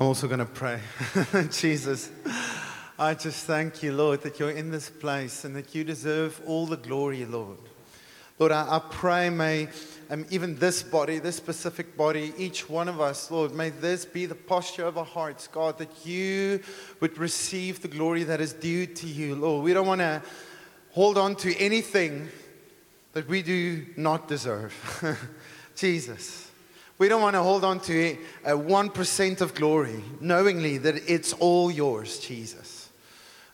I'm also going to pray. Jesus, I just thank you, Lord, that you're in this place and that you deserve all the glory, Lord. Lord, I, I pray, may um, even this body, this specific body, each one of us, Lord, may this be the posture of our hearts, God, that you would receive the glory that is due to you, Lord. We don't want to hold on to anything that we do not deserve. Jesus. We don't want to hold on to a 1% of glory, knowingly that it's all yours, Jesus.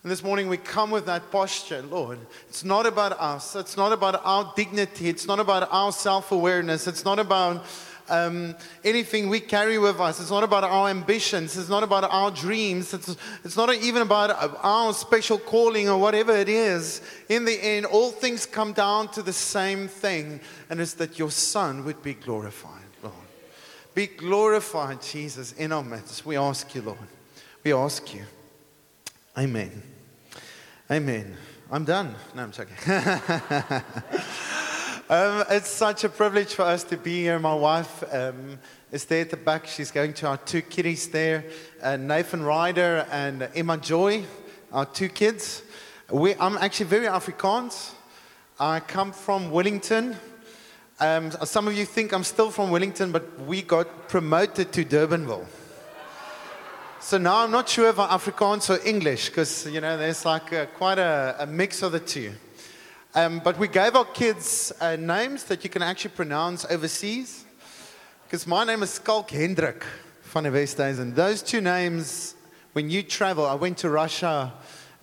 And this morning we come with that posture, Lord. It's not about us. It's not about our dignity. It's not about our self awareness. It's not about um, anything we carry with us. It's not about our ambitions. It's not about our dreams. It's, it's not even about our special calling or whatever it is. In the end, all things come down to the same thing, and it's that your Son would be glorified. Be glorified, Jesus, in our midst. We ask you, Lord. We ask you. Amen. Amen. I'm done. No, I'm joking. um, it's such a privilege for us to be here. My wife um, is there at the back. She's going to our two kiddies there uh, Nathan Ryder and Emma Joy, our two kids. We, I'm actually very Afrikaans. I come from Wellington. Um, some of you think I'm still from Wellington, but we got promoted to Durbanville. So now I'm not sure if I'm Afrikaans or English, because you know there's like a, quite a, a, mix of the two. Um, but we gave our kids uh, names that you can actually pronounce overseas. Because my name is Schalk Hendrik van der Westhuizen. and those two names, when you travel, I went to Russia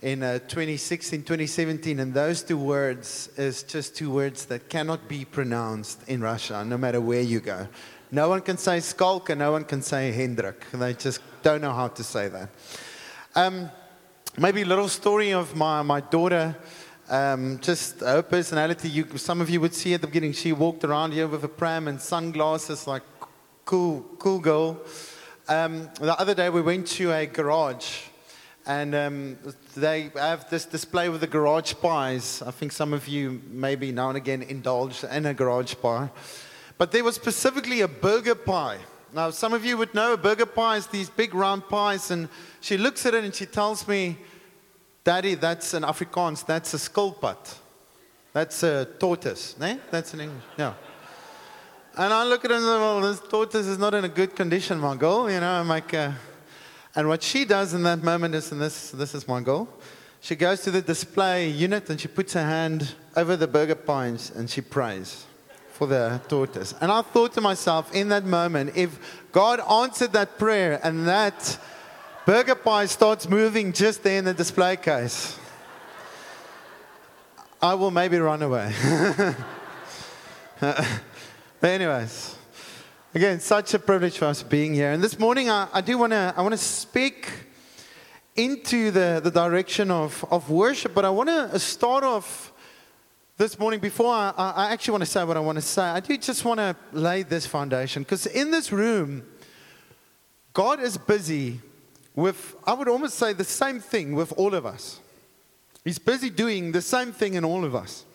in uh, 2016, 2017, and those two words is just two words that cannot be pronounced in Russia, no matter where you go. No one can say Schalk and no one can say Hendrik. They just don't know how to say that. Um, maybe a little story of my, my daughter. Um, just her personality. You, some of you would see at the beginning, she walked around here with a pram and sunglasses, like cool, cool girl. Um, the other day we went to a garage and um, they have this display with the garage pies. I think some of you maybe now and again indulge in a garage pie. But there was specifically a burger pie. Now, some of you would know a burger pie is these big round pies, and she looks at it and she tells me, Daddy, that's an Afrikaans, that's a skilpad. That's a tortoise. Eh? That's in English. Yeah. And I look at it and say, well, this tortoise is not in a good condition, my girl. You know, I'm like, uh, and what she does in that moment is, and this, this is my goal, she goes to the display unit and she puts her hand over the burger pies and she prays for the tortoise. And I thought to myself in that moment, if God answered that prayer and that burger pie starts moving just there in the display case, I will maybe run away. but, anyways. Again, such a privilege for us being here. And this morning, I, I do want to I want to speak into the, the direction of, of worship, but I want to start off this morning before I, I actually want to say what I want to say. I do just want to lay this foundation because in this room, God is busy with, I would almost say, the same thing with all of us. He's busy doing the same thing in all of us.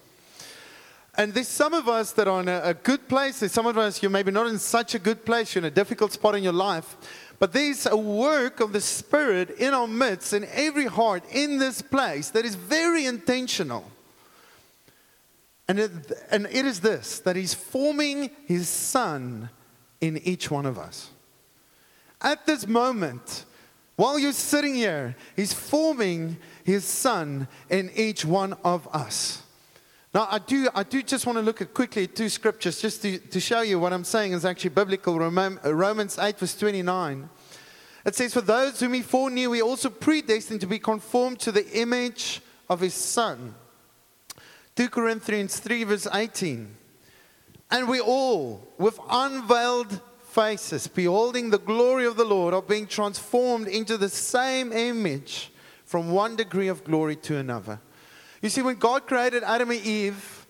And there's some of us that are in a, a, good place. There's some of us, you're maybe not in such a good place. You're in a difficult spot in your life. But there's a work of the Spirit in our midst, in every heart, in this place that is very intentional. And it, and it is this that He's forming His Son in each one of us. At this moment, while you're sitting here, He's forming His Son in each one of us. Now, I do, I do just want to look at quickly at two scriptures just to, to show you what I'm saying is actually biblical. Uh, Romans 8, verse 29. It says, For those whom he foreknew, he also predestined to be conformed to the image of his Son. 2 Corinthians 3, verse 18. And we all, with unveiled faces, beholding the glory of the Lord, are being transformed into the same image from one degree of glory to another. You see, when God created Adam and Eve,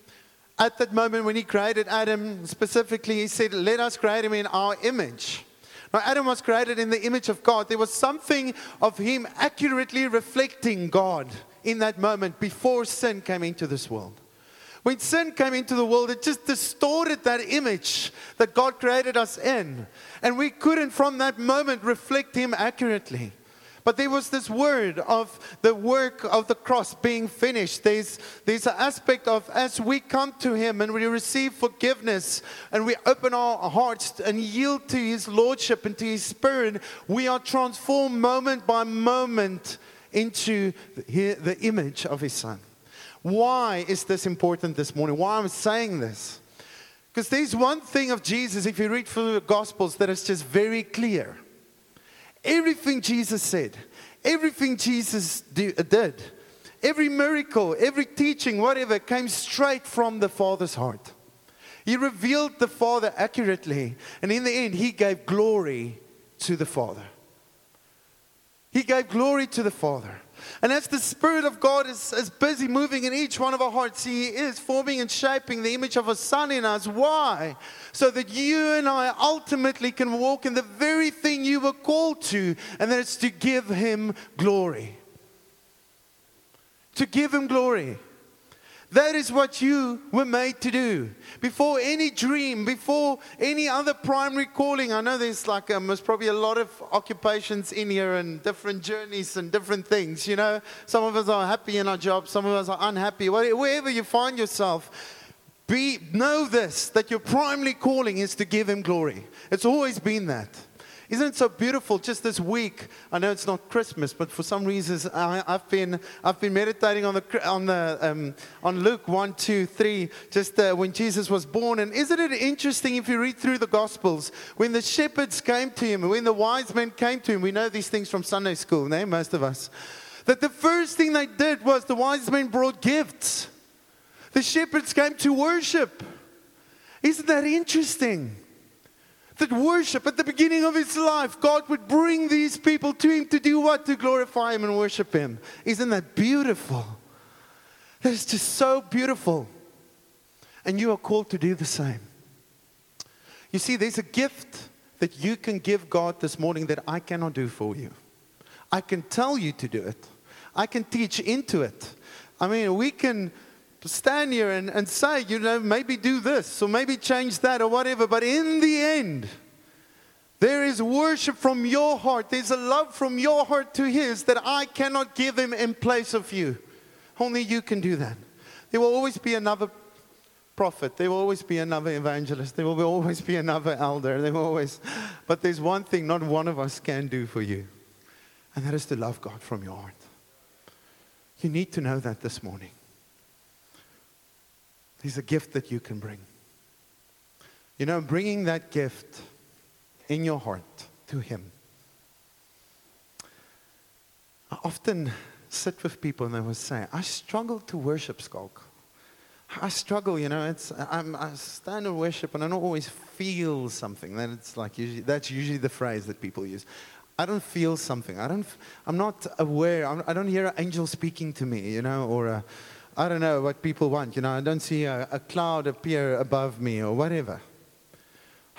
at that moment when He created Adam specifically, He said, Let us create him in our image. Now, Adam was created in the image of God. There was something of him accurately reflecting God in that moment before sin came into this world. When sin came into the world, it just distorted that image that God created us in. And we couldn't, from that moment, reflect Him accurately. But there was this word of the work of the cross being finished. There's, there's an aspect of as we come to Him and we receive forgiveness and we open our hearts and yield to His Lordship and to His Spirit, we are transformed moment by moment into the, image of His Son. Why is this important this morning? Why am I saying this? Because there's one thing of Jesus, if you read through the Gospels, that is just very clear. Everything Jesus said, everything Jesus uh, did, every miracle, every teaching, whatever, came straight from the Father's heart. He revealed the Father accurately, and in the end, he gave glory to the Father. He gave glory to the Father. And as the Spirit of God is, is busy moving in each one of our hearts, He is forming and shaping the image of a Son in us. Why? So that you and I ultimately can walk in the very thing you were called to, and that is to give Him glory. To give Him glory. That is what you were made to do. Before any dream, before any other primary calling. I know there's like um, there's probably a lot of occupations in here and different journeys and different things. You know, some of us are happy in our job, some of us are unhappy. Wherever you find yourself, be know this that your primary calling is to give Him glory. It's always been that. Isn't it so beautiful? Just this week, I know it's not Christmas, but for some reasons, I, have been I've been meditating on the on the um, on Luke one, two, three, just uh, when Jesus was born. And isn't it interesting if you read through the Gospels when the shepherds came to him, when the wise men came to him? We know these things from Sunday school, no? most of us. That the first thing they did was the wise men brought gifts. The shepherds came to worship. Isn't that interesting? That worship at the beginning of his life, God would bring these people to him to do what? To glorify him and worship him. Isn't that beautiful? That is just so beautiful. And you are called to do the same. You see, there's a gift that you can give God this morning that I cannot do for you. I can tell you to do it, I can teach into it. I mean, we can stand here and, and say, you know, maybe do this or maybe change that or whatever. But in the end, there is worship from your heart. There's a love from your heart to His that I cannot give Him in place of you. Only you can do that. There will always be another prophet. There will always be another evangelist. There will always be another elder. There will always, but there's one thing not one of us can do for you, and that is to love God from your heart. You need to know that this morning. He's a gift that you can bring. You know, bringing that gift in your heart to Him. I often sit with people and they will say, I struggle to worship Schalk. I struggle, you know, it's, I'm, I stand in worship and I don't always feel something. Then it's like, usually, that's usually the phrase that people use. I don't feel something. I don't, I'm not aware. I'm, I do not hear an angel speaking to me, you know, or a, I don't know what people want. You know, I don't see a, a cloud appear above me or whatever.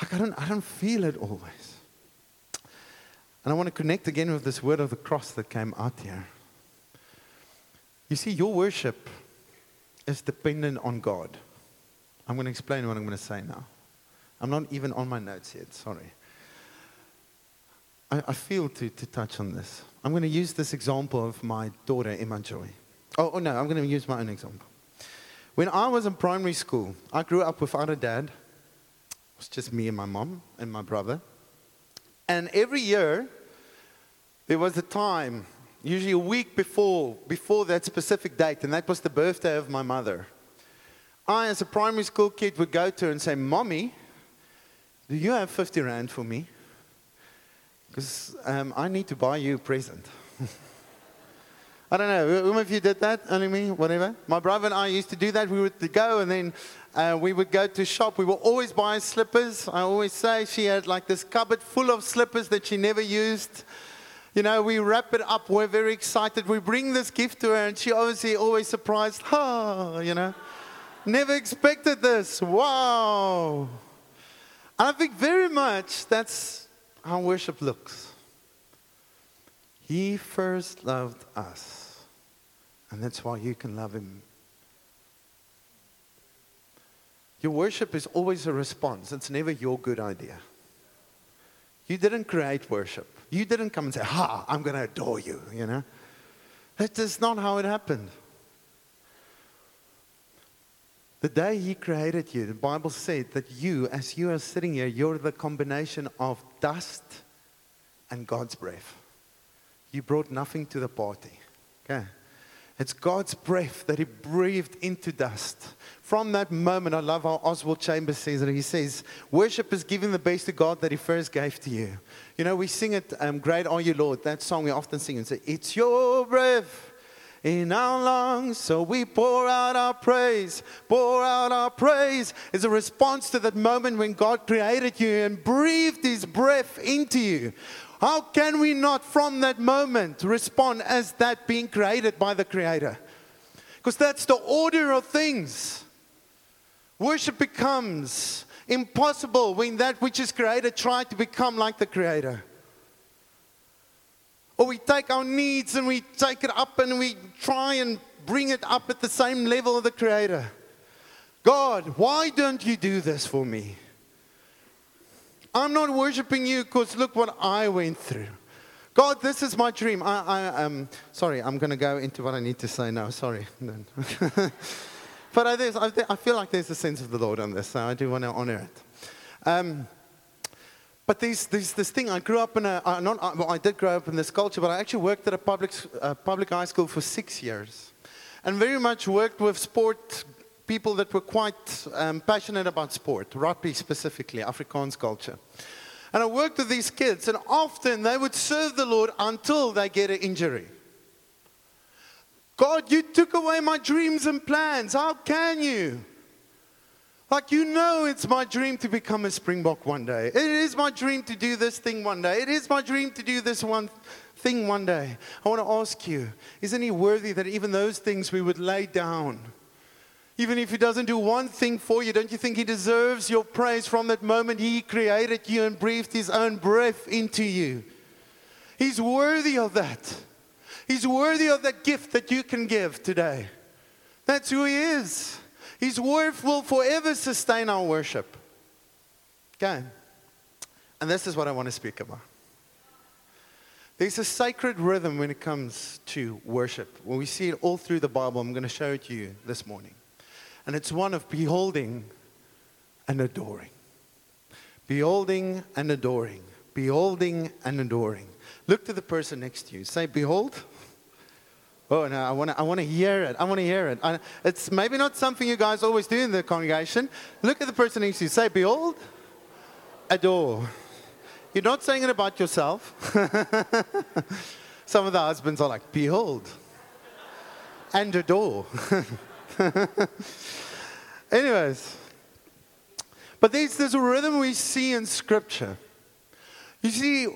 Like I don't, I don't feel it always. And I want to connect again with this word of the cross that came out here. You see, your worship is dependent on God. I'm going to explain what I'm going to say now. I'm not even on my notes yet, sorry. I, I feel to, to touch on this. I'm going to use this example of my daughter, Emma Joy. Oh, oh no, I'm going to use my own example. When I was in primary school, I grew up without a dad. It was just me and my mom and my brother. And every year, there was a time, usually a week before, before that specific date, and that was the birthday of my mother. I, as a primary school kid, would go to her and say, Mommy, do you have 50 Rand for me? Because um, I need to buy you a present. I don't know. Who of you did that? Only me? Whatever. My brother and I used to do that. We would go and then uh, we would go to shop. We would always buy slippers. I always say she had like this cupboard full of slippers that she never used. You know, we wrap it up. We're very excited. We bring this gift to her, and she obviously always surprised. Oh, you know, never expected this. Wow. And I think very much that's how worship looks. He first loved us. And that's why you can love him Your worship is always a response, it's never your good idea. You didn't create worship. You didn't come and say, Ha, I'm going to adore you, you know? That is not how it happened. The day He created you, the Bible said that you, as you are sitting here, you're the combination of dust and God's breath. You brought nothing to the party. Okay? It's God's breath that He breathed into dust. From that moment, I love how Oswald Chambers says it. He says, Worship is giving the best to God that He first gave to you. You know, we sing it, um, Great Are You, Lord. That song we often sing and say, It's your breath in our lungs. So we pour out our praise, pour out our praise is a response to that moment when God created you and breathed His breath into you. How can we not, from that moment, respond as that being created by the Creator? Because that's the order of things. Worship becomes impossible when that which is created tries to become like the Creator. Or we take our needs and we take it up and we try and bring it up at the same level of the Creator. God, why don't you do this for me? I'm not worshiping you because look what I went through. God, this is my dream. I, I, um, sorry, I'm going to go into what I need to say now. Sorry. but I, I, feel like there's a sense of the Lord on this, so I do want to honor it. Um, but there's, there's this thing. I grew up in a, uh, not, well, I did grow up in this culture, but I actually worked at a public, uh, public high school for six years. And very much worked with sport people that were quite um, passionate about sport, rugby specifically, Afrikaans culture. And I worked with these kids, and often they would serve the Lord until they get an injury. God, you took away my dreams and plans. How can you? Like, you know, it's my dream to become a Springbok one day. It is my dream to do this thing one day. It is my dream to do this one thing one day. I want to ask you, isn't he worthy that even those things we would lay down? Even if he doesn't do one thing for you, don't you think he deserves your praise from that moment he created you and breathed his own breath into you? He's worthy of that. He's worthy of that gift that you can give today. That's who he is. His worth will forever sustain our worship. Okay. And this is what I want to speak about. There's a sacred rhythm when it comes to worship. When we see it all through the Bible, I'm going to show it to you this morning. And it's one of beholding and adoring. Beholding and adoring. Beholding and adoring. Look to the person next to you. Say, Behold. Oh, no, I want to I wanna hear it. I want to hear it. I, it's maybe not something you guys always do in the congregation. Look at the person next to you. Say, Behold, adore. You're not saying it about yourself. Some of the husbands are like, Behold, and adore. Anyways, but there's, there's a rhythm we see in Scripture. You see,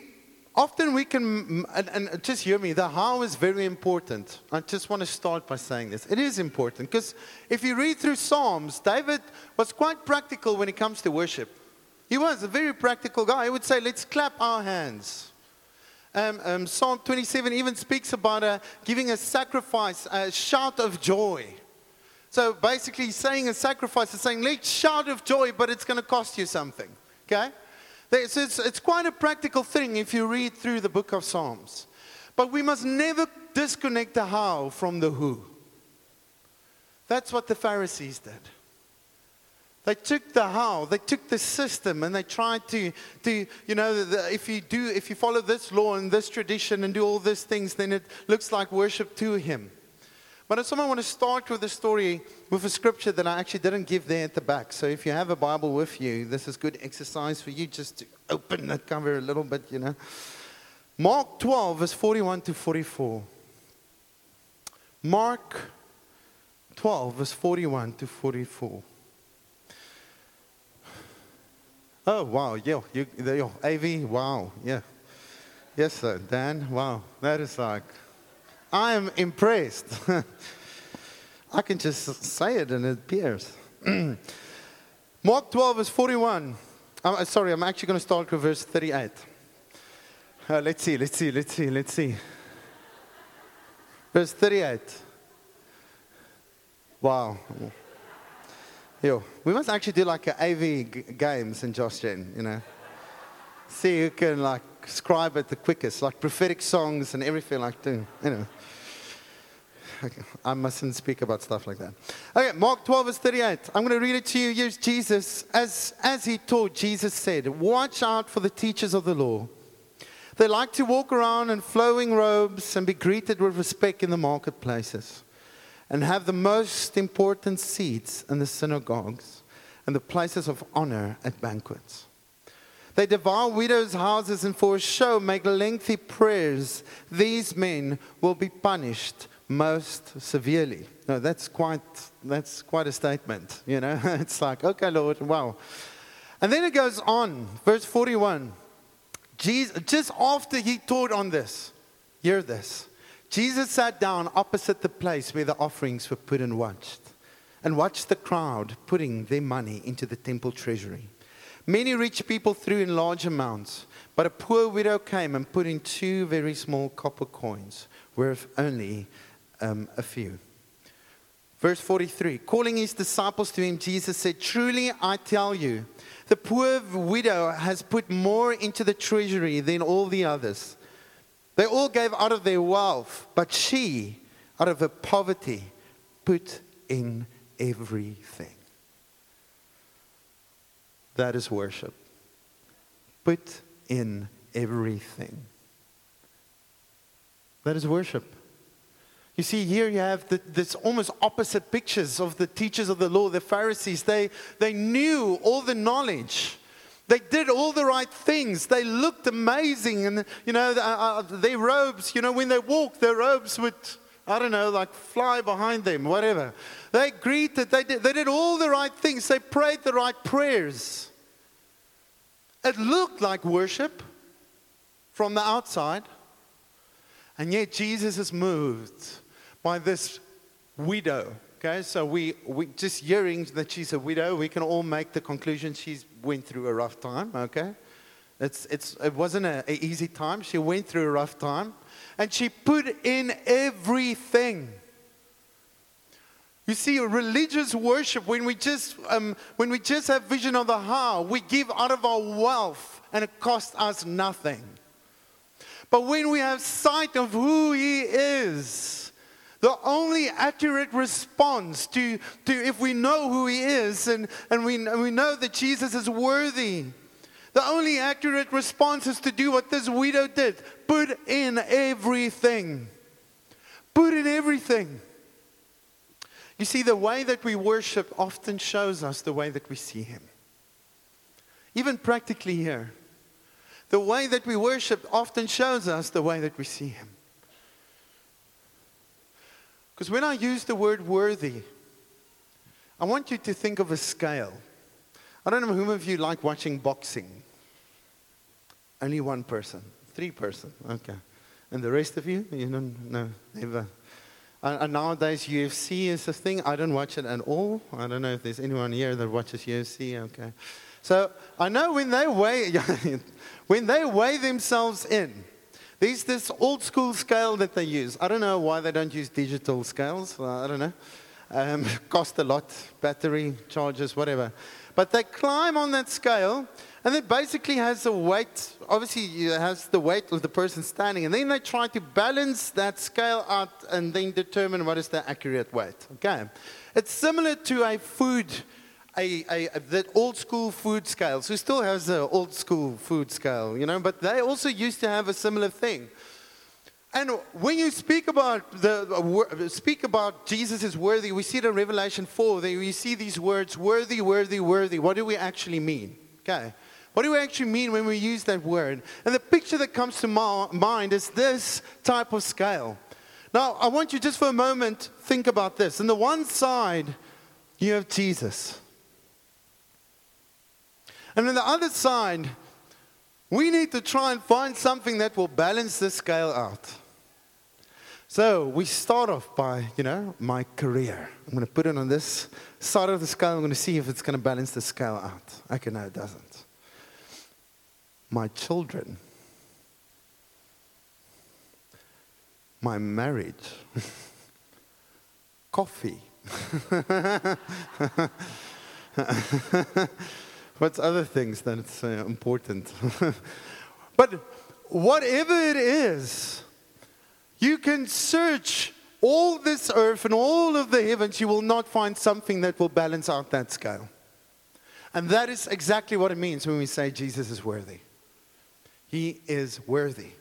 often we can, and, and, just hear me, the how is very important. I just want to start by saying this. It is important because if you read through Psalms, David was quite practical when it comes to worship. He was a very practical guy. He would say, let's clap our hands. Um, um, Psalm 27 even speaks about uh, giving a sacrifice, a shout of joy. So basically, saying a sacrifice is saying, let's shout of joy, but it's going to cost you something. Okay? It's, it's, it's quite a practical thing if you read through the book of Psalms. But we must never disconnect the how from the who. That's what the Pharisees did. They took the how, they took the system, and they tried to, to you know, the, if you do, if you follow this law and this tradition and do all these things, then it looks like worship to Him. But I someone want to start with a story with a scripture that I actually didn't give there at the back. So if you have a Bible with you, this is good exercise for you just to open that cover a little bit, you know. Mark 12, verse 41 to 44. Mark 12, verse 41 to 44. Oh, wow. Yeah, you, yo, AV, wow. Yeah. Yes, sir. Dan, wow. That is like I am impressed. I can just say it and it appears. Mark 12, verse 41. I'm, uh, sorry, I'm actually going to start with verse 38. Uh, let's see, let's see, let's see, let's see. Verse 38. Wow. Yo, we must actually do like a AV g- games in Josh Gen, you know. See who can like scribe it the quickest, like prophetic songs and everything like that, you know. I mustn't speak about stuff like that. Okay, Mark 12, verse 38. I'm going to read it to you. Here's Jesus. As, as he taught, Jesus said, Watch out for the teachers of the law. They like to walk around in flowing robes and be greeted with respect in the marketplaces and have the most important seats in the synagogues and the places of honor at banquets. They devour widows' houses and for a show make lengthy prayers. These men will be punished most severely. No, that's quite, that's quite a statement, you know. it's like, okay, Lord, wow. And then it goes on, verse 41. Jesus, just after he taught on this, hear this. Jesus sat down opposite the place where the offerings were put and watched, and watched the crowd putting their money into the temple treasury. Many rich people threw in large amounts, but a poor widow came and put in two very small copper coins, worth only um, a few. Verse 43 Calling his disciples to him, Jesus said, Truly I tell you, the poor widow has put more into the treasury than all the others. They all gave out of their wealth, but she, out of her poverty, put in everything. That is worship. Put in everything. That is worship. You see, here you have the, this almost opposite pictures of the teachers of the law, the Pharisees. They, they knew all the knowledge. They did all the right things. They looked amazing. And, you know, uh, uh, their robes, you know, when they walked, their robes would, I don't know, like fly behind them, whatever. They greeted, they did, they did all the right things. They prayed the right prayers. It looked like worship from the outside. And yet Jesus is moved by this widow. Okay, so we, we just hearing that she's a widow, we can all make the conclusion she's went through a rough time. Okay, it's, it's, it wasn't an easy time. She went through a rough time, and she put in everything. You see, religious worship, when we just um, when we just have vision of the how, we give out of our wealth, and it costs us nothing. But when we have sight of who He is, the only accurate response to, to if we know who He is and, and, we, and we know that Jesus is worthy, the only accurate response is to do what this widow did put in everything. Put in everything. You see, the way that we worship often shows us the way that we see Him. Even practically here, the way that we worship often shows us the way that we see Him. Because when I use the word worthy, I want you to think of a scale. I don't know whom of you like watching boxing. Only one person, three person, okay. And the rest of you, you don't know, never. And nowadays UFC is a thing. I don't watch it at all. I don't know if there's anyone here that watches UFC. Okay, so I know when they weigh, when they weigh themselves in, there's this old school scale that they use. I don't know why they don't use digital scales. I don't know. Um, cost a lot, battery charges, whatever. But they climb on that scale, and it basically has the weight. Obviously, it has the weight of the person standing, and then they try to balance that scale out, and then determine what is the accurate weight. Okay, it's similar to a food a, a, a, that old school food scale. So still has the old school food scale, you know, but they also used to have a similar thing. And when you speak about the uh, speak about Jesus is worthy, we see it in Revelation 4. That we see these words, worthy, worthy, worthy. What do we actually mean? Okay. What do we actually mean when we use that word? And the picture that comes to my mind is this type of scale. Now, I want you just for a moment think about this. On the one side, you have Jesus. And on the other side, we need to try and find something that will balance the scale out. So we start off by, you know, my career. I'm going to put it on this side of the scale. I'm going to see if it's going to balance the scale out. Okay, no, it doesn't. My children. My marriage. Coffee. What's other things that's uh, important? but whatever it is, you can search all this earth and all of the heavens, you will not find something that will balance out that scale. And that is exactly what it means when we say Jesus is worthy. He is worthy.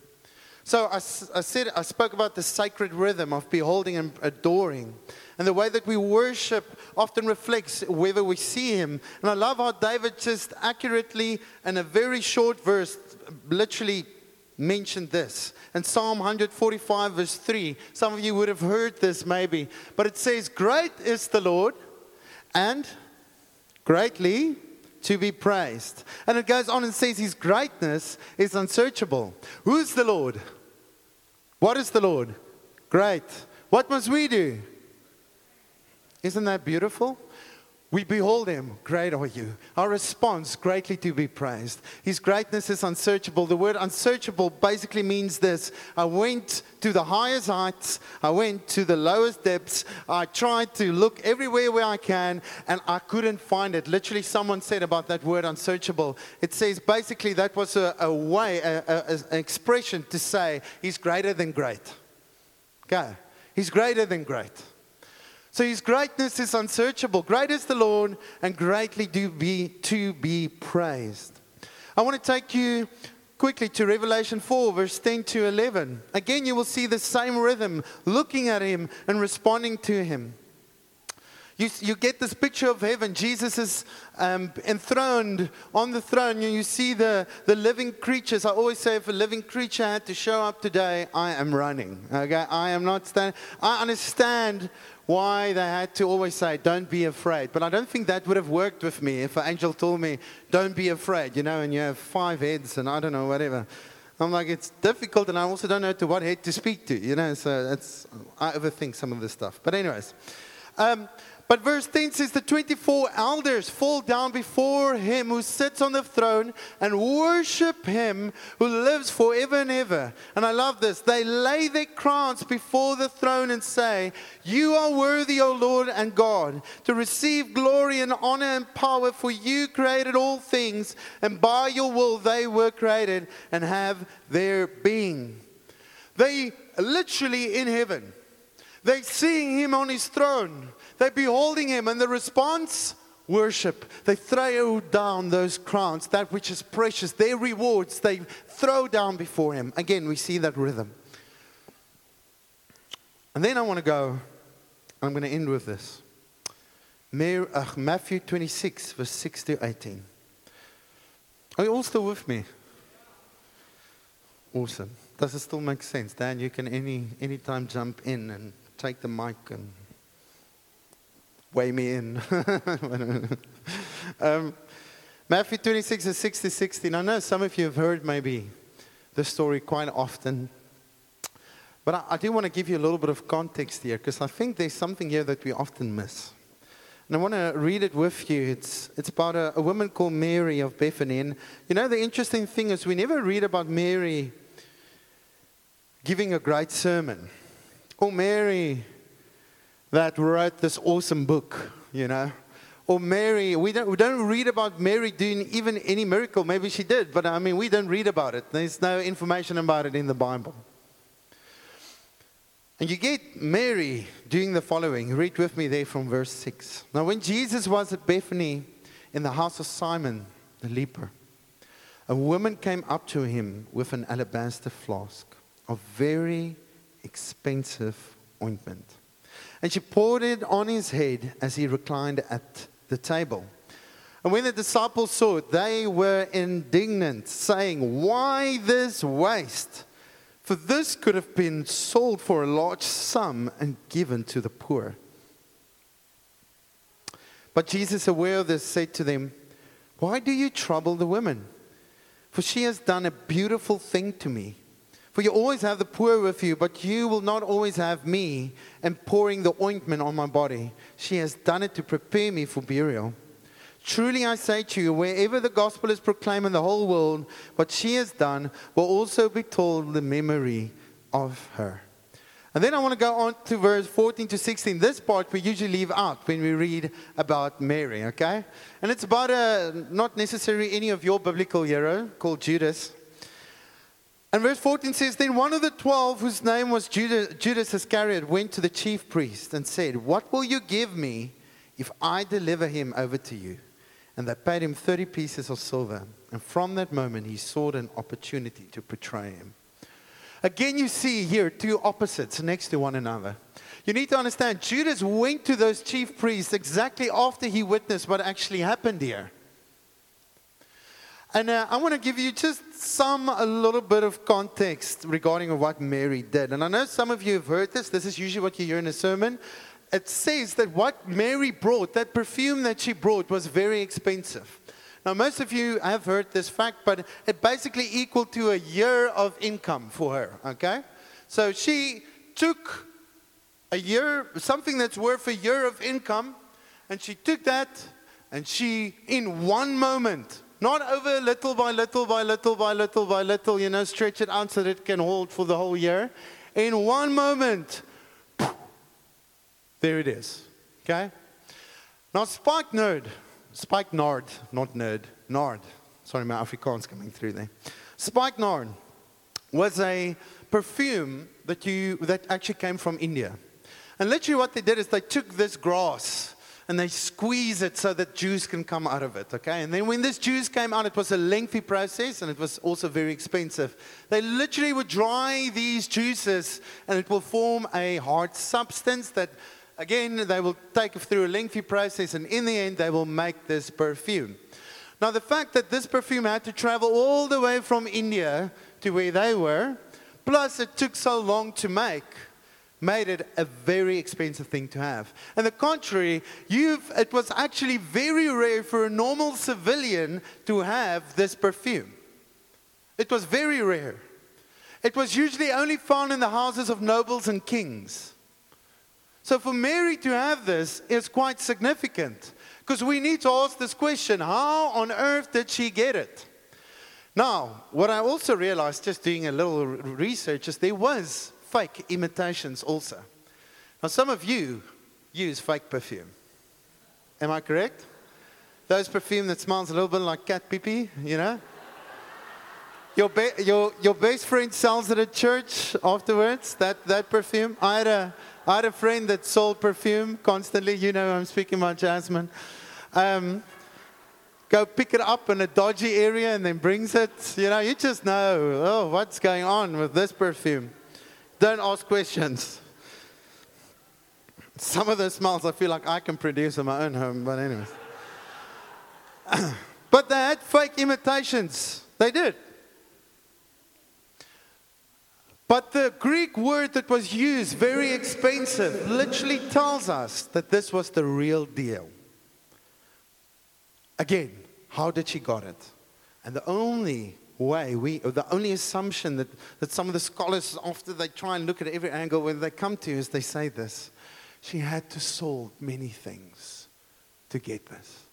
So I, I, said, I spoke about the sacred rhythm of beholding and adoring. And the way that we worship often reflects whether we see him. And I love how David just accurately, in a very short verse, literally mentioned this. In Psalm 145, verse 3, some of you would have heard this maybe, but it says, Great is the Lord and greatly to be praised. And it goes on and says, His greatness is unsearchable. Who's the Lord? What is the Lord? Great. What must we do? Isn't that beautiful? We behold him, great are you. Our response, greatly to be praised. His greatness is unsearchable. The word unsearchable basically means this I went to the highest heights, I went to the lowest depths, I tried to look everywhere where I can, and I couldn't find it. Literally, someone said about that word unsearchable. It says basically that was a, a way, a, a, an expression to say he's greater than great. Okay? He's greater than great. So his greatness is unsearchable. Great is the Lord and greatly do be to be praised. I want to take you quickly to Revelation 4, verse 10 to 11. Again, you will see the same rhythm, looking at him and responding to him. You, you get this picture of heaven. Jesus is um, enthroned on the throne. You, you see the, the living creatures. I always say if a living creature had to show up today, I am running. Okay? I am not standing. I understand why they had to always say, don't be afraid. But I don't think that would have worked with me if an angel told me, don't be afraid, you know, and you have five heads and I don't know, whatever. I'm like, it's difficult, and I also don't know to what head to speak to, you know, so that's, I overthink some of this stuff. But, anyways, um, but verse 10 says, The 24 elders fall down before him who sits on the throne and worship him who lives forever and ever. And I love this. They lay their crowns before the throne and say, You are worthy, O Lord and God, to receive glory and honor and power, for you created all things, and by your will they were created and have their being. They literally in heaven. They're seeing him on his throne. They're beholding him, and the response worship. They throw down those crowns, that which is precious, their rewards, they throw down before him. Again, we see that rhythm. And then I want to go, I'm going to end with this. Matthew 26, verse 6 to 18. Are you all still with me? Awesome. Does it still make sense? Dan, you can any anytime jump in and take the mic and weigh me in. um, Matthew 26 and 6 to 16. I know some of you have heard maybe this story quite often. But I, I do want to give you a little bit of context here because I think there's something here that we often miss. And I want to read it with you. It's, it's about a, a woman called Mary of Bethany. And you know, the interesting thing is we never read about Mary giving a great sermon. Or Mary that wrote this awesome book, you know. Or Mary, we don't, we don't read about Mary doing even any miracle. Maybe she did, but I mean, we don't read about it. There's no information about it in the Bible. And you get Mary doing the following. Read with me there from verse 6. Now, when Jesus was at Bethany in the house of Simon the leper, a woman came up to him with an alabaster flask of very expensive ointment and she poured it on his head as he reclined at the table. And when the disciples saw it, they were indignant, saying, Why this waste? For this could have been sold for a large sum and given to the poor. But Jesus, aware of this, said to them, Why do you trouble the woman? For she has done a beautiful thing to me. For you always have the poor with you, but you will not always have me and pouring the ointment on my body. She has done it to prepare me for burial. Truly I say to you, wherever the gospel is proclaimed in the whole world, what she has done will also be told the memory of her. And then I want to go on to verse 14 to 16. This part we usually leave out when we read about Mary, okay? And it's about a, not necessarily any of your biblical hero called Judas. And verse 14 says, Then one of the twelve, whose name was Judas, Judas Iscariot, went to the chief priest and said, What will you give me if I deliver him over to you? And they paid him 30 pieces of silver. And from that moment, he sought an opportunity to betray him. Again, you see here two opposites next to one another. You need to understand, Judas went to those chief priests exactly after he witnessed what actually happened here. And uh, I want to give you just some, a little bit of context regarding what Mary did. And I know some of you have heard this. This is usually what you hear in a sermon. It says that what Mary brought, that perfume that she brought, was very expensive. Now, most of you have heard this fact, but it basically equaled to a year of income for her, okay? So she took a year, something that's worth a year of income, and she took that and she, in one moment, not over little by little by little by little by little, you know, stretch it out so that it can hold for the whole year. In one moment, there it is, okay? Now, Spike Nerd Spike Nard, not nerd, Nard. Sorry, my Afrikaans coming through there. Spike Nard was a perfume that, you, that actually came from India. And literally what they did is they took this grass and they squeeze it so that juice can come out of it, okay? And then when this juice came out, it was a lengthy process and it was also very expensive. They literally would dry these juices and it will form a hard substance that Again, they will take through a lengthy process, and in the end, they will make this perfume. Now, the fact that this perfume had to travel all the way from India to where they were, plus it took so long to make, made it a very expensive thing to have. And the contrary, it was actually very rare for a normal civilian to have this perfume. It was very rare. It was usually only found in the houses of nobles and kings. So for Mary to have this is quite significant because we need to ask this question how on earth did she get it? Now, what I also realized just doing a little research is there was fake imitations also. Now, some of you use fake perfume. Am I correct? Those perfume that smells a little bit like cat pee pee, you know? Your, be- your, your best friend sells it at church afterwards, that, that perfume. I had a, I had a friend that sold perfume constantly. You know, I'm speaking about Jasmine. Um, go pick it up in a dodgy area and then brings it. You know, you just know, oh, what's going on with this perfume? Don't ask questions. Some of the smells I feel like I can produce in my own home, but anyways. but they had fake imitations. They did. But the Greek word that was used, very expensive, literally tells us that this was the real deal. Again, how did she got it? And the only way We, the only assumption that, that some of the scholars, after they try and look at every angle, when they come to you is they say this. She had to sold many things to get this.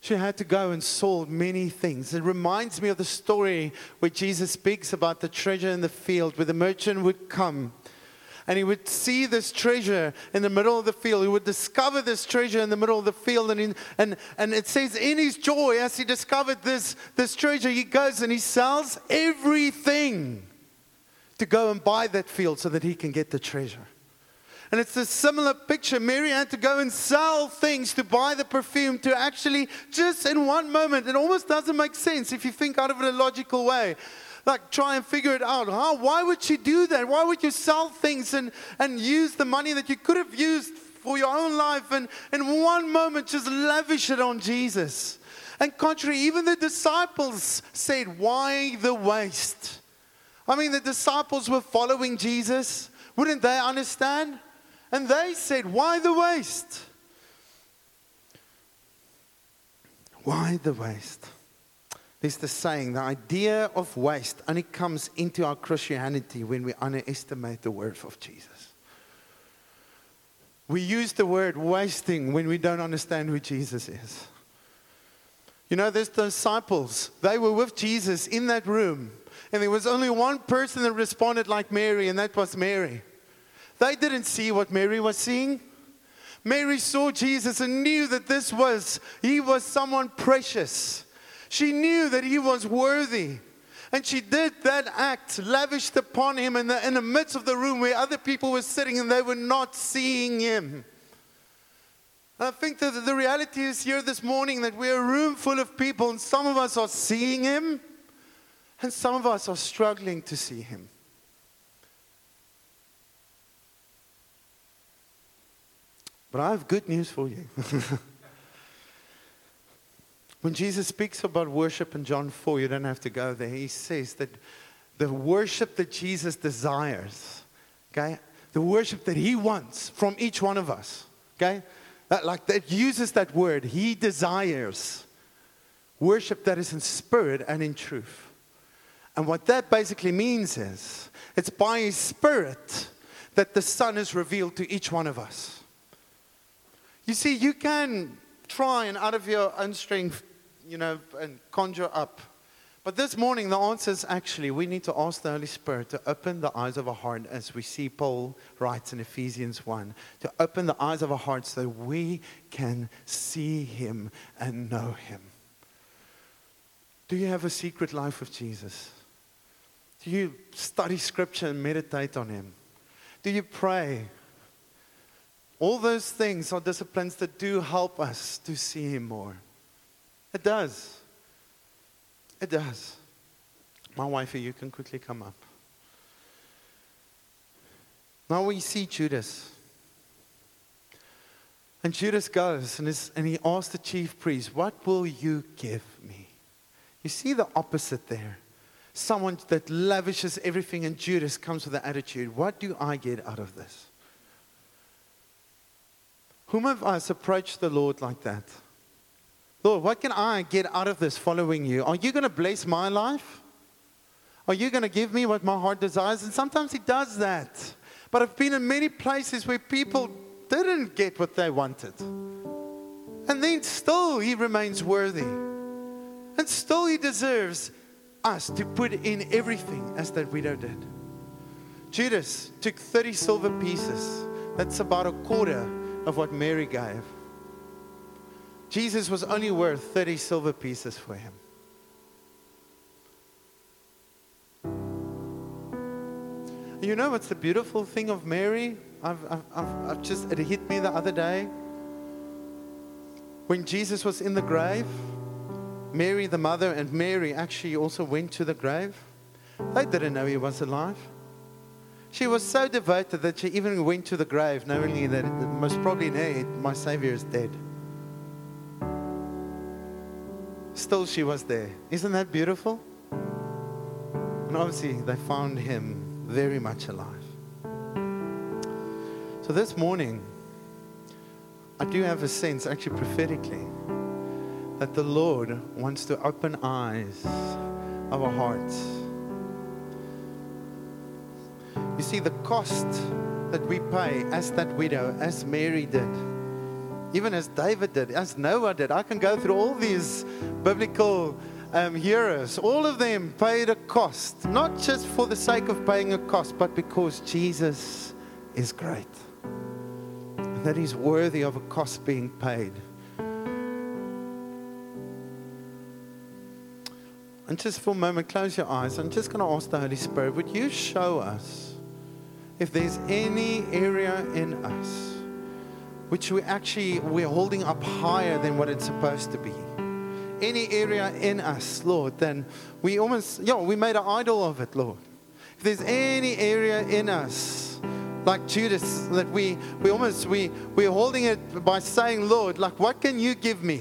She had to go and sold many things. It reminds me of the story where Jesus speaks about the treasure in the field, where the merchant would come and he would see this treasure in the middle of the field. He would discover this treasure in the middle of the field. And, in, and, and it says, in his joy, as he discovered this, this treasure, he goes and he sells everything to go and buy that field so that he can get the treasure. And it's a similar picture. Mary had to go and sell things to buy the perfume to actually, just in one moment, it almost doesn't make sense if you think out of it a logical way. Like, try and figure it out. How? Why would she do that? Why would you sell things and, and use the money that you could have used for your own life and in one moment just lavish it on Jesus? And contrary, even the disciples said, Why the waste? I mean, the disciples were following Jesus. Wouldn't they understand? And they said, Why the waste? Why the waste? There's the saying, the idea of waste only comes into our Christianity when we underestimate the worth of Jesus. We use the word wasting when we don't understand who Jesus is. You know, there's the disciples, they were with Jesus in that room. And there was only one person that responded like Mary, and that was Mary. They didn't see what Mary was seeing. Mary saw Jesus and knew that this was, he was someone precious. She knew that he was worthy. And she did that act, lavished upon him in the, in the midst of the room where other people were sitting and they were not seeing him. And I think that the reality is here this morning that we're a room full of people, and some of us are seeing him, and some of us are struggling to see him. But I have good news for you. when Jesus speaks about worship in John 4, you don't have to go there. He says that the worship that Jesus desires, okay, the worship that he wants from each one of us, okay, that, like that uses that word, he desires worship that is in spirit and in truth. And what that basically means is it's by his spirit that the Son is revealed to each one of us. You see, you can try and out of your own strength, you know, and conjure up. But this morning, the answer is actually we need to ask the Holy Spirit to open the eyes of our heart, as we see Paul writes in Ephesians 1, to open the eyes of our hearts so we can see Him and know Him. Do you have a secret life with Jesus? Do you study Scripture and meditate on Him? Do you pray? All those things are disciplines that do help us to see Him more. It does. It does. My wifey, you can quickly come up. Now we see Judas. And Judas goes and, is, and he asks the chief priest, What will you give me? You see the opposite there. Someone that lavishes everything, and Judas comes with the attitude, What do I get out of this? Whom of us approached the Lord like that? Lord, what can I get out of this following you? Are you going to bless my life? Are you going to give me what my heart desires? And sometimes He does that. But I've been in many places where people didn't get what they wanted. And then still He remains worthy. And still He deserves us to put in everything as that widow did. Judas took 30 silver pieces. That's about a quarter of what Mary gave. Jesus was only worth 30 silver pieces for him. You know what's the beautiful thing of Mary? I've, I've, I've, just, it hit me the other day. When Jesus was in the grave, Mary, the mother, and Mary actually also went to the grave. They didn't know he was alive. She was so devoted that she even went to the grave knowing that most probably my Savior is dead. Still, she was there. Isn't that beautiful? And obviously, they found him very much alive. So, this morning, I do have a sense, actually prophetically, that the Lord wants to open eyes of our hearts see, the cost that we pay as that widow, as Mary did, even as David did, as Noah did. I can go through all these biblical um, heroes. All of them paid a cost, not just for the sake of paying a cost, but because Jesus is great. And that he's worthy of a cost being paid. And just for a moment, close your eyes. I'm just going to ask the Holy Spirit, would you show us if there's any area in us which we actually we're holding up higher than what it's supposed to be. Any area in us lord then we almost yeah we made an idol of it lord. If there's any area in us like judas that we we almost we we're holding it by saying lord like what can you give me?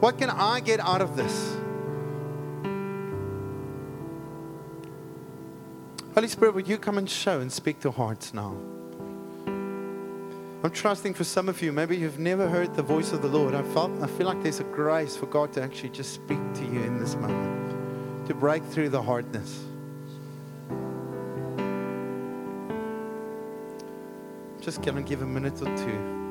What can i get out of this Holy Spirit, would you come and show and speak to hearts now? I'm trusting for some of you, maybe you've never heard the voice of the Lord. I, felt, I feel like there's a grace for God to actually just speak to you in this moment, to break through the hardness. Just going to give a minute or two.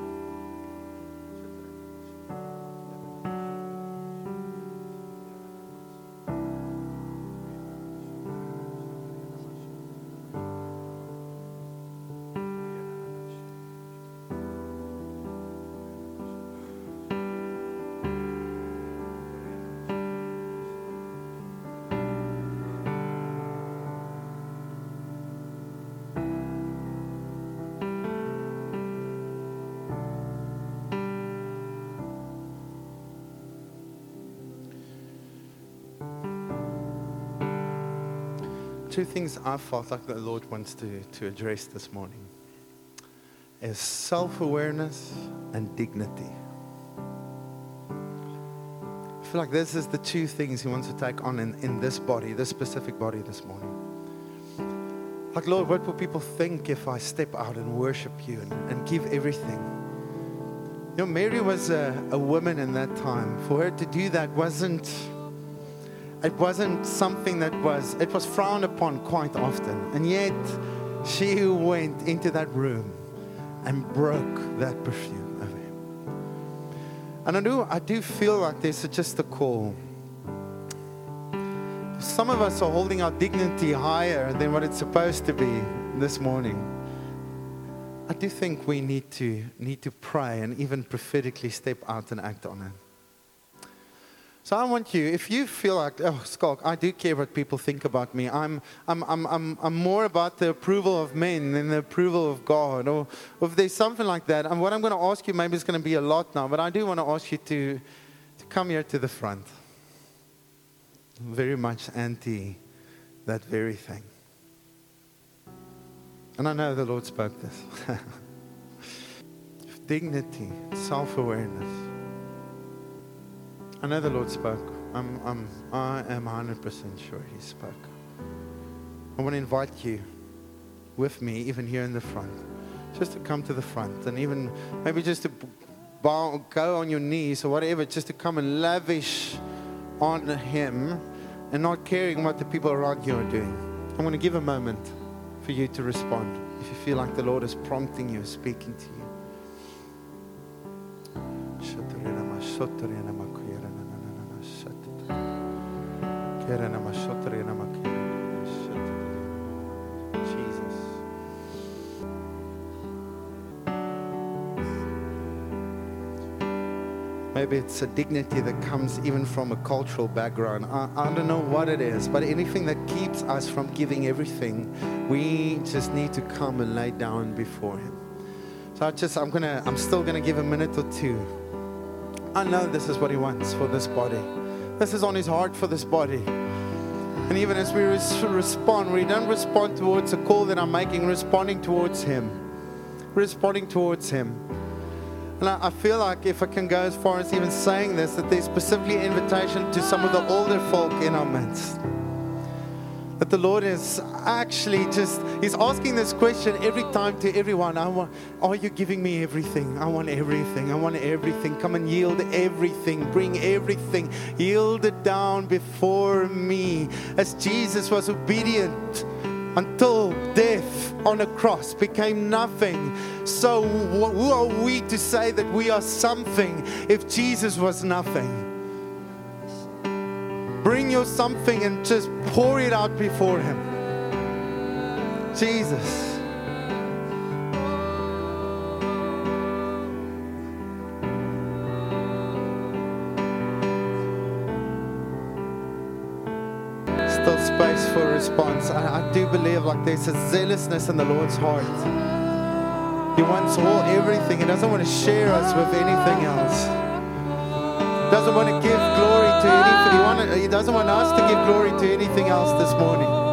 Two things I felt like the Lord wants to, to address this morning is self-awareness and dignity. I feel like this is the two things he wants to take on in, in this body, this specific body this morning. Like, Lord, what will people think if I step out and worship you and, and give everything? You know, Mary was a, a woman in that time. For her to do that wasn't it wasn't something that was it was frowned upon quite often. And yet she went into that room and broke that perfume of him. And I do I do feel like there's just a call. Some of us are holding our dignity higher than what it's supposed to be this morning. I do think we need to need to pray and even prophetically step out and act on it. So I want you, if you feel like, oh, Schalk, I do care what people think about me. I'm, I'm, I'm, I'm, I'm more about the approval of men than the approval of God. Or, or if there's something like that, and what I'm going to ask you, maybe it's going to be a lot now, but I do want to ask you to, to come here to the front. Very much anti that very thing. And I know the Lord spoke this. Dignity, self awareness. I know the Lord spoke. I'm, I'm, I am 100% sure He spoke. I want to invite you with me, even here in the front, just to come to the front and even maybe just to bow, go on your knees or whatever, just to come and lavish on Him and not caring what the people around you are doing. I'm going to give a moment for you to respond if you feel like the Lord is prompting you, speaking to you. Maybe it's a dignity that comes even from a cultural background. I, I don't know what it is, but anything that keeps us from giving everything, we just need to come and lay down before Him. So I just, I'm gonna, I'm still gonna give a minute or two. I know this is what He wants for this body. This is on His heart for this body. And even as we res- respond, we don't respond towards a call that I'm making, responding towards Him. Responding towards Him. And I, I feel like if I can go as far as even saying this, that there's specifically an invitation to some of the older folk in our midst. That the Lord is actually just, He's asking this question every time to everyone. I want, are you giving me everything? I want everything. I want everything. Come and yield everything. Bring everything. Yield it down before me. As Jesus was obedient until death on a cross became nothing. So, who are we to say that we are something if Jesus was nothing? Bring your something and just pour it out before Him. Jesus. Still space for response. I, I do believe like there's a zealousness in the Lord's heart. He wants all everything. He doesn't want to share us with anything else. Doesn't want to give glory to anything. He, want he doesn't want us to give glory to anything else this morning.